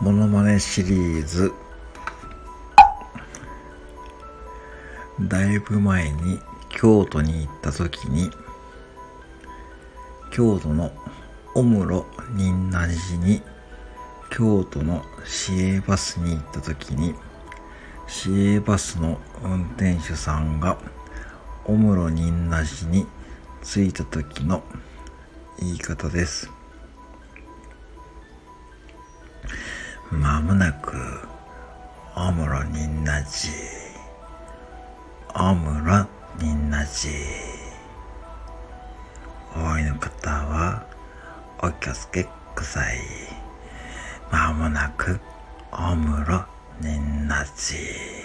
モノマネシリーズ。だいぶ前に京都に行った時に京都のオムロ仁和寺に京都の市営バスに行った時に市営バスの運転手さんがオムロ仁和寺に着いた時の言い方です。まもなく、おむろにんなじ。おむろにんなじ。お会いの方は、お気をつけください。まもなく、おむろにんなじ。